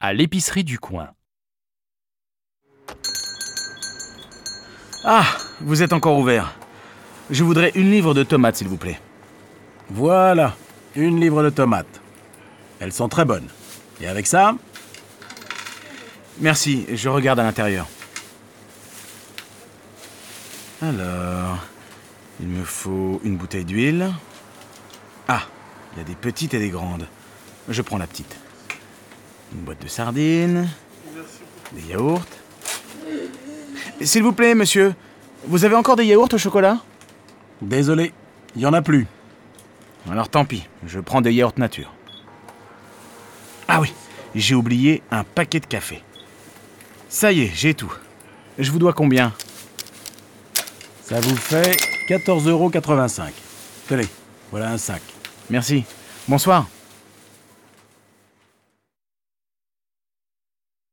à l'épicerie du coin. Ah, vous êtes encore ouvert. Je voudrais une livre de tomates, s'il vous plaît. Voilà, une livre de tomates. Elles sont très bonnes. Et avec ça Merci, je regarde à l'intérieur. Alors, il me faut une bouteille d'huile. Ah, il y a des petites et des grandes. Je prends la petite. Une boîte de sardines. Des yaourts. S'il vous plaît, monsieur, vous avez encore des yaourts au chocolat? Désolé, il y en a plus. Alors tant pis, je prends des yaourts nature. Ah oui, j'ai oublié un paquet de café. Ça y est, j'ai tout. Je vous dois combien? Ça vous fait 14,85 euros. Tenez, voilà un sac. Merci. Bonsoir.